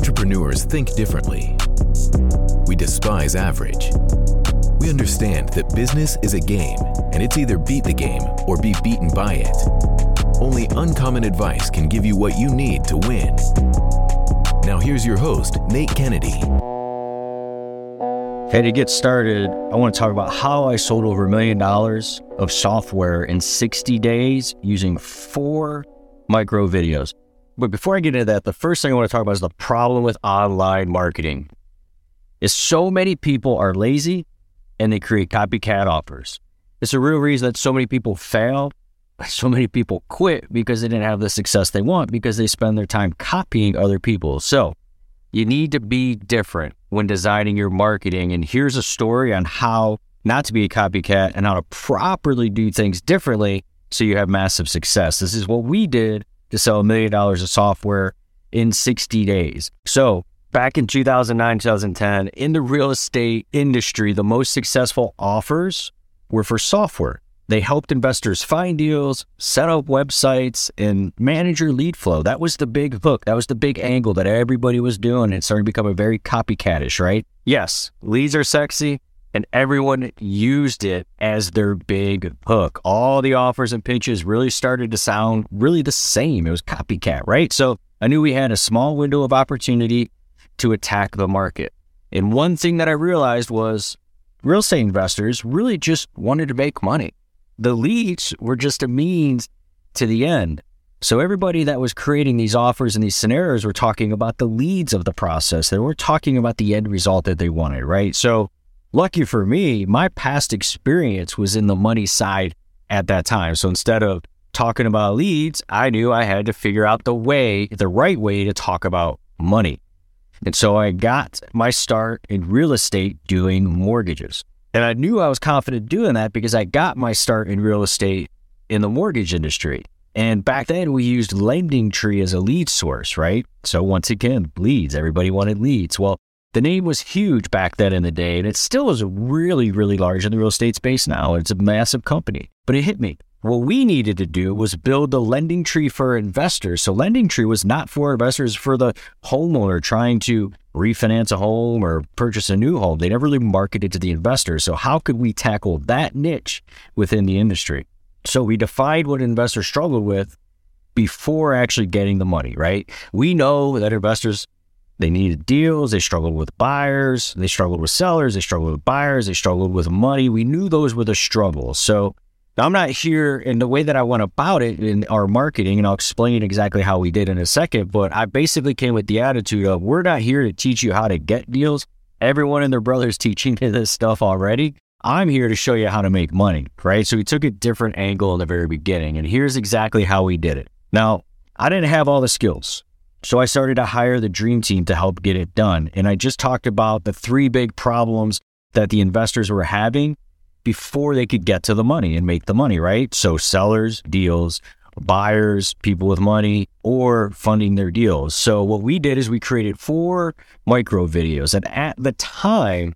entrepreneurs think differently. We despise average. We understand that business is a game, and it's either beat the game or be beaten by it. Only uncommon advice can give you what you need to win. Now, here's your host, Nate Kennedy. Hey, to get started, I want to talk about how I sold over a million dollars of software in 60 days using four micro videos. But before I get into that, the first thing I want to talk about is the problem with online marketing. Is so many people are lazy and they create copycat offers. It's a real reason that so many people fail. So many people quit because they didn't have the success they want because they spend their time copying other people. So you need to be different when designing your marketing. And here's a story on how not to be a copycat and how to properly do things differently so you have massive success. This is what we did to sell a million dollars of software in 60 days. So back in 2009, 2010, in the real estate industry, the most successful offers were for software. They helped investors find deals, set up websites, and manage your lead flow. That was the big hook. That was the big angle that everybody was doing. It started to become a very copycatish, right? Yes, leads are sexy, and everyone used it as their big hook. All the offers and pitches really started to sound really the same. It was copycat, right? So I knew we had a small window of opportunity to attack the market. And one thing that I realized was real estate investors really just wanted to make money. The leads were just a means to the end. So everybody that was creating these offers and these scenarios were talking about the leads of the process. They weren't talking about the end result that they wanted, right? So lucky for me, my past experience was in the money side at that time. So instead of talking about leads, I knew I had to figure out the way, the right way to talk about money. And so I got my start in real estate doing mortgages. And I knew I was confident doing that because I got my start in real estate in the mortgage industry. And back then we used LendingTree as a lead source, right? So once again, leads. Everybody wanted leads. Well, the name was huge back then in the day, and it still is really, really large in the real estate space now. It's a massive company, but it hit me. What we needed to do was build the LendingTree for investors. So LendingTree was not for investors, for the homeowner trying to refinance a home or purchase a new home. They never really marketed to the investors. So how could we tackle that niche within the industry? So we defined what investors struggled with before actually getting the money, right? We know that investors they needed deals, they struggled with buyers, they struggled with sellers, they struggled with buyers, they struggled with money. We knew those were the struggles. So I'm not here in the way that I went about it in our marketing, and I'll explain exactly how we did in a second. But I basically came with the attitude of we're not here to teach you how to get deals. Everyone and their brother's teaching you this stuff already. I'm here to show you how to make money, right? So we took a different angle in the very beginning, and here's exactly how we did it. Now, I didn't have all the skills. So I started to hire the dream team to help get it done. And I just talked about the three big problems that the investors were having before they could get to the money and make the money, right? So sellers, deals, buyers, people with money, or funding their deals. So what we did is we created four micro videos. And at the time,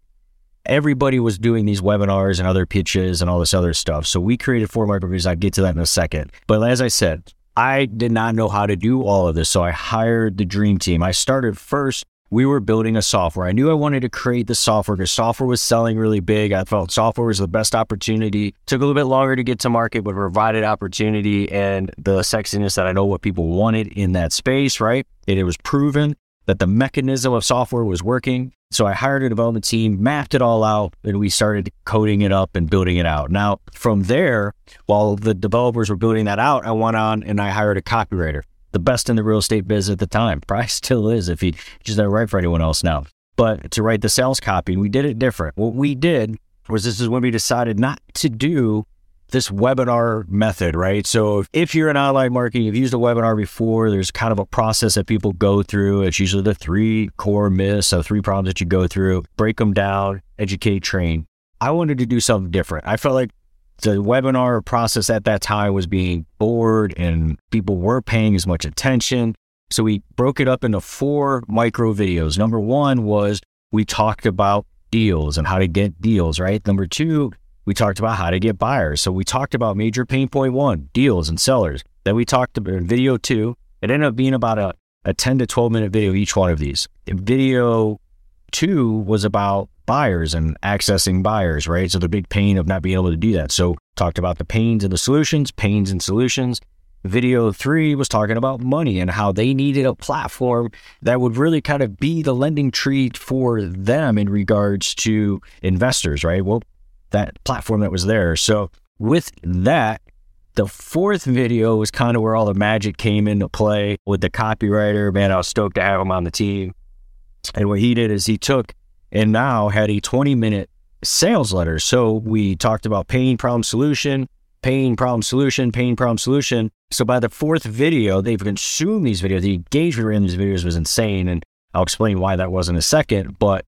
everybody was doing these webinars and other pitches and all this other stuff. So we created four micro videos. I'll get to that in a second. But as I said, I did not know how to do all of this. So I hired the dream team. I started first we were building a software. I knew I wanted to create the software because software was selling really big. I felt software was the best opportunity. Took a little bit longer to get to market, but provided opportunity and the sexiness that I know what people wanted in that space, right? And it was proven that the mechanism of software was working. So I hired a development team, mapped it all out, and we started coding it up and building it out. Now, from there, while the developers were building that out, I went on and I hired a copywriter the best in the real estate biz at the time. Probably still is if he just doesn't write for anyone else now. But to write the sales copy, And we did it different. What we did was this is when we decided not to do this webinar method, right? So if you're in online marketing, you've used a webinar before, there's kind of a process that people go through. It's usually the three core myths, so three problems that you go through, break them down, educate, train. I wanted to do something different. I felt like the webinar process at that time was being bored and people weren't paying as much attention. So we broke it up into four micro videos. Number one was we talked about deals and how to get deals, right? Number two, we talked about how to get buyers. So we talked about major pain point one, deals and sellers. Then we talked about video two. It ended up being about a a 10 to 12 minute video each one of these. Video two was about buyers and accessing buyers, right? So the big pain of not being able to do that. So talked about the pains and the solutions, pains and solutions. Video three was talking about money and how they needed a platform that would really kind of be the LendingTree for them in regards to investors, right? Well, that platform that was there. So with that, the fourth video was kind of where all the magic came into play with the copywriter. Man, I was stoked to have him on the team. And what he did is he took and now had a 20 minute sales letter. So we talked about pain, problem, solution, pain, problem, solution, pain, problem, solution. So by the fourth video, they've consumed these videos. The engagement in these videos was insane. And I'll explain why that was in a second. But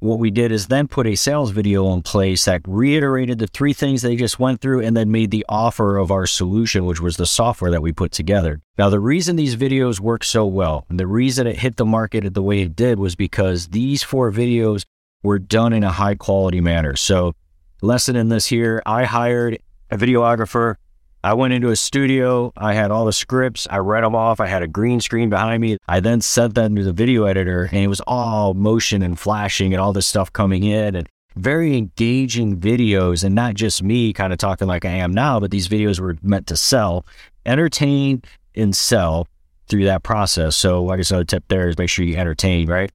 what we did is then put a sales video in place that reiterated the three things they just went through and then made the offer of our solution, which was the software that we put together. Now, the reason these videos work so well and the reason it hit the market the way it did was because these four videos were done in a high quality manner. So, lesson in this here, I hired a videographer I went into a studio. I had all the scripts. I read them off. I had a green screen behind me. I then sent them to the video editor, and it was all motion and flashing and all this stuff coming in and very engaging videos. And not just me kind of talking like I am now, but these videos were meant to sell, entertain, and sell through that process. So, like I said, a tip there is make sure you entertain, right?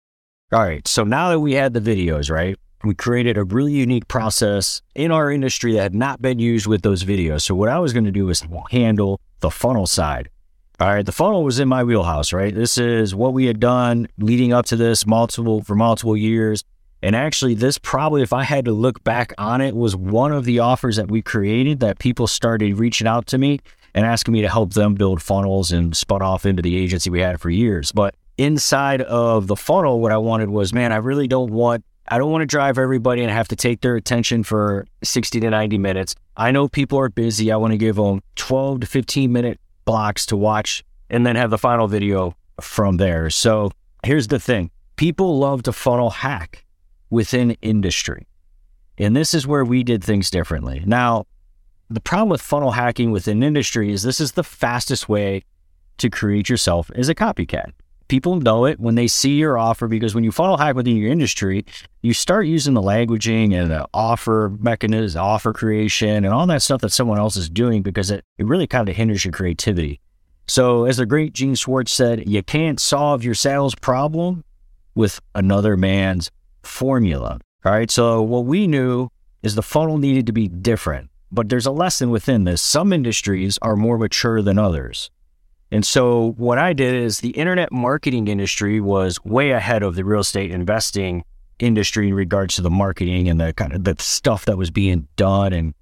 All right. So now that we had the videos, right? We created a really unique process in our industry that had not been used with those videos. So what I was going to do was handle the funnel side. All right, the funnel was in my wheelhouse, right? This is what we had done leading up to this multiple for multiple years. And actually, this probably, if I had to look back on it, was one of the offers that we created that people started reaching out to me and asking me to help them build funnels and spun off into the agency we had for years. But inside of the funnel, what I wanted was, man, I really don't want I don't want to drive everybody and have to take their attention for 60 to 90 minutes. I know people are busy. I want to give them 12 to 15 minute blocks to watch and then have the final video from there. So here's the thing people love to funnel hack within industry. And this is where we did things differently. Now, the problem with funnel hacking within industry is this is the fastest way to create yourself as a copycat people know it when they see your offer because when you funnel hack within your industry, you start using the languaging and the offer mechanism, offer creation, and all that stuff that someone else is doing because it, it really kind of hinders your creativity. So, as the great Gene Schwartz said, you can't solve your sales problem with another man's formula. All right. So, what we knew is the funnel needed to be different. But there's a lesson within this. Some industries are more mature than others. And so what I did is the internet marketing industry was way ahead of the real estate investing industry in regards to the marketing and the kind of the stuff that was being done and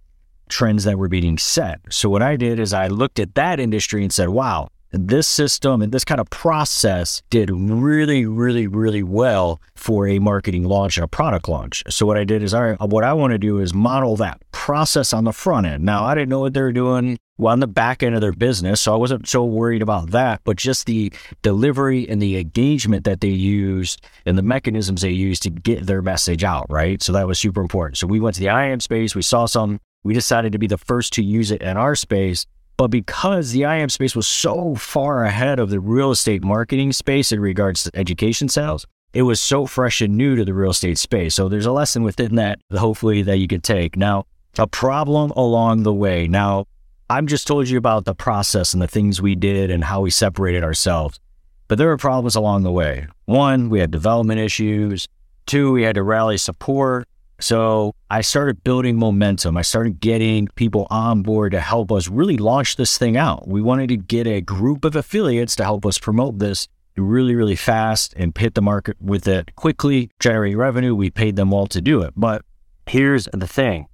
trends that were being set. So what I did is I looked at that industry and said, wow, this system and this kind of process did really, really, really well for a marketing launch and a product launch. So what I did is, all right, what I want to do is model that process on the front end. Now I didn't know what they were doing on the back end of their business, so I wasn't so worried about that, but just the delivery and the engagement that they used and the mechanisms they used to get their message out, right? So that was super important. So we went to the IM space, we saw some, we decided to be the first to use it in our space but because the IM space was so far ahead of the real estate marketing space in regards to education sales, it was so fresh and new to the real estate space. So there's a lesson within that, hopefully, that you could take. Now, a problem along the way. Now, I've just told you about the process and the things we did and how we separated ourselves. But there were problems along the way. One, we had development issues. Two, we had to rally support. So I started building momentum. I started getting people on board to help us really launch this thing out. We wanted to get a group of affiliates to help us promote this really, really fast and hit the market with it quickly, generate revenue. We paid them all to do it. But here's the thing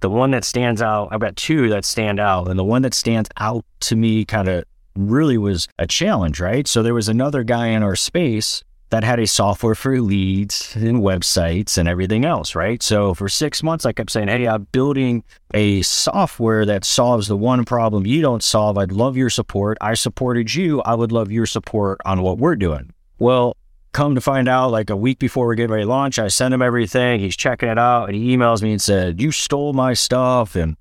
the one that stands out, I've got two that stand out. And the one that stands out to me kind of really was a challenge, right? So there was another guy in our space that had a software for leads and websites and everything else, right? So for six months, I kept saying, Hey, I'm building a software that solves the one problem you don't solve. I'd love your support. I supported you. I would love your support on what we're doing. Well, come to find out, like a week before we're getting ready to launch, I send him everything. He's checking it out and he emails me and said, You stole my stuff. And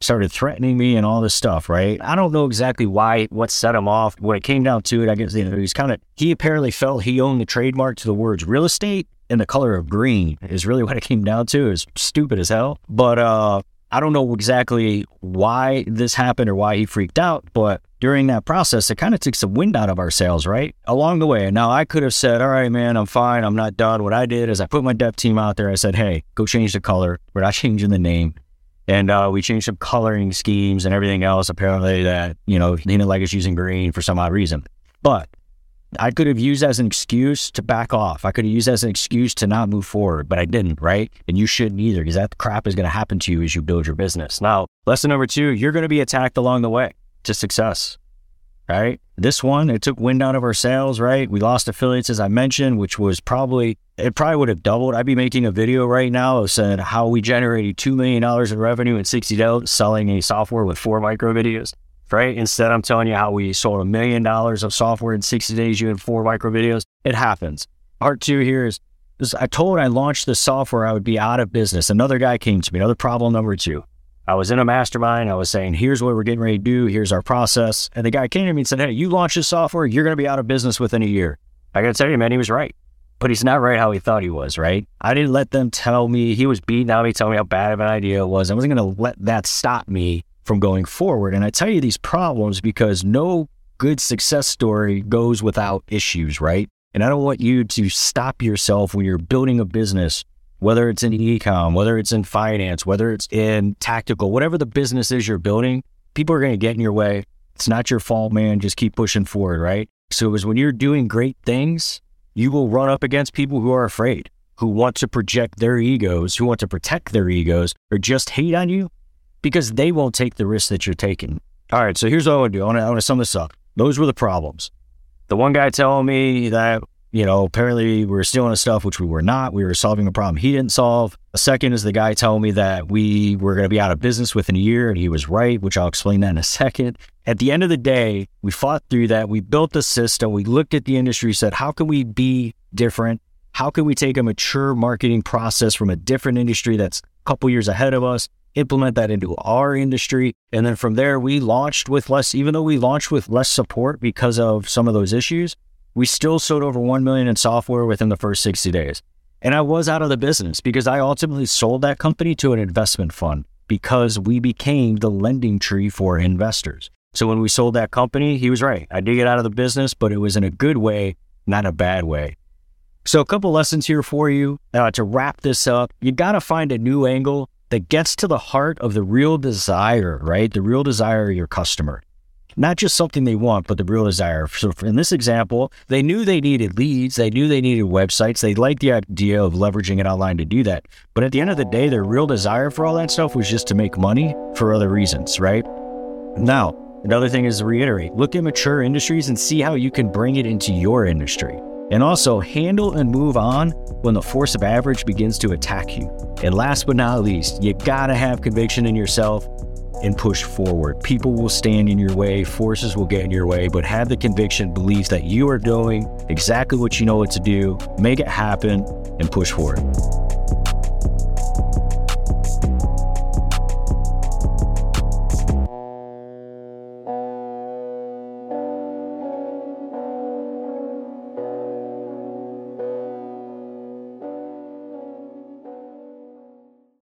started threatening me and all this stuff, right? I don't know exactly why, what set him off. When it came down to it, I guess, you know, he's kind of, he apparently felt he owned the trademark to the words real estate and the color of green is really what it came down to. Is stupid as hell. But, uh, I don't know exactly why this happened or why he freaked out, but during that process, it kind of took some wind out of our sails, right? Along the way. Now, I could have said, All right, man, I'm fine. I'm not done. What I did is I put my dev team out there. I said, Hey, go change the color. We're not changing the name. And uh, we changed some coloring schemes and everything else. Apparently, that, you know, Nina like us using green for some odd reason. But I could have used as an excuse to back off. I could have used as an excuse to not move forward, but I didn't, right? And you shouldn't either because that crap is going to happen to you as you build your business. Now, lesson number two, you're going to be attacked along the way to success, right? This one, it took wind out of our sails, right? We lost affiliates, as I mentioned, which was probably, it probably would have doubled. I'd be making a video right now of saying how we generated $2 million in revenue in 60 days selling a software with four micro videos right? Instead, I'm telling you how we sold a million dollars of software in 60 days. You had four micro videos. It happens. Part two here is, is I told I launched the software, I would be out of business. Another guy came to me, another problem number two. I was in a mastermind. I was saying, here's what we're getting ready to do. Here's our process. And the guy came to me and said, hey, you launch this software, you're going to be out of business within a year. I got to tell you, man, he was right. But he's not right how he thought he was, right? I didn't let them tell me he was beating on me, telling me how bad of an idea it was. I wasn't going to let that stop me from going forward. And I tell you these problems because no good success story goes without issues, right? And I don't want you to stop yourself when you're building a business, whether it's in ecom, whether it's in finance, whether it's in tactical, whatever the business is you're building, people are going to get in your way. It's not your fault, man. Just keep pushing forward, right? So is when you're doing great things, you will run up against people who are afraid, who want to project their egos, who want to protect their egos, or just hate on you because they won't take the risk that you're taking. All right, so here's what I want to do. I want to, I want to sum this up. Those were the problems. The one guy telling me that, you know, apparently we were stealing his stuff, which we were not. We were solving a problem he didn't solve. A second is the guy telling me that we were going to be out of business within a year, and he was right, which I'll explain that in a second. At the end of the day, we fought through that. We built the system. We looked at the industry, said, how can we be different? How can we take a mature marketing process from a different industry that's a couple years ahead of us implement that into our industry. And then from there, we launched with less, even though we launched with less support because of some of those issues, we still sold over 1 million in software within the first 60 days. And I was out of the business because I ultimately sold that company to an investment fund because we became the LendingTree for investors. So when we sold that company, he was right. I did get out of the business, but it was in a good way, not a bad way. So a couple lessons here for you uh, to wrap this up. You got to find a new angle that gets to the heart of the real desire, right? The real desire of your customer. Not just something they want, but the real desire. So, in this example, they knew they needed leads. They knew they needed websites. They liked the idea of leveraging it online to do that. But at the end of the day, their real desire for all that stuff was just to make money for other reasons, right? Now, another thing is to reiterate look at mature industries and see how you can bring it into your industry. And also handle and move on when the force of average begins to attack you. And last but not least, you gotta have conviction in yourself and push forward. People will stand in your way, forces will get in your way, but have the conviction, belief that you are doing exactly what you know what to do, make it happen, and push forward.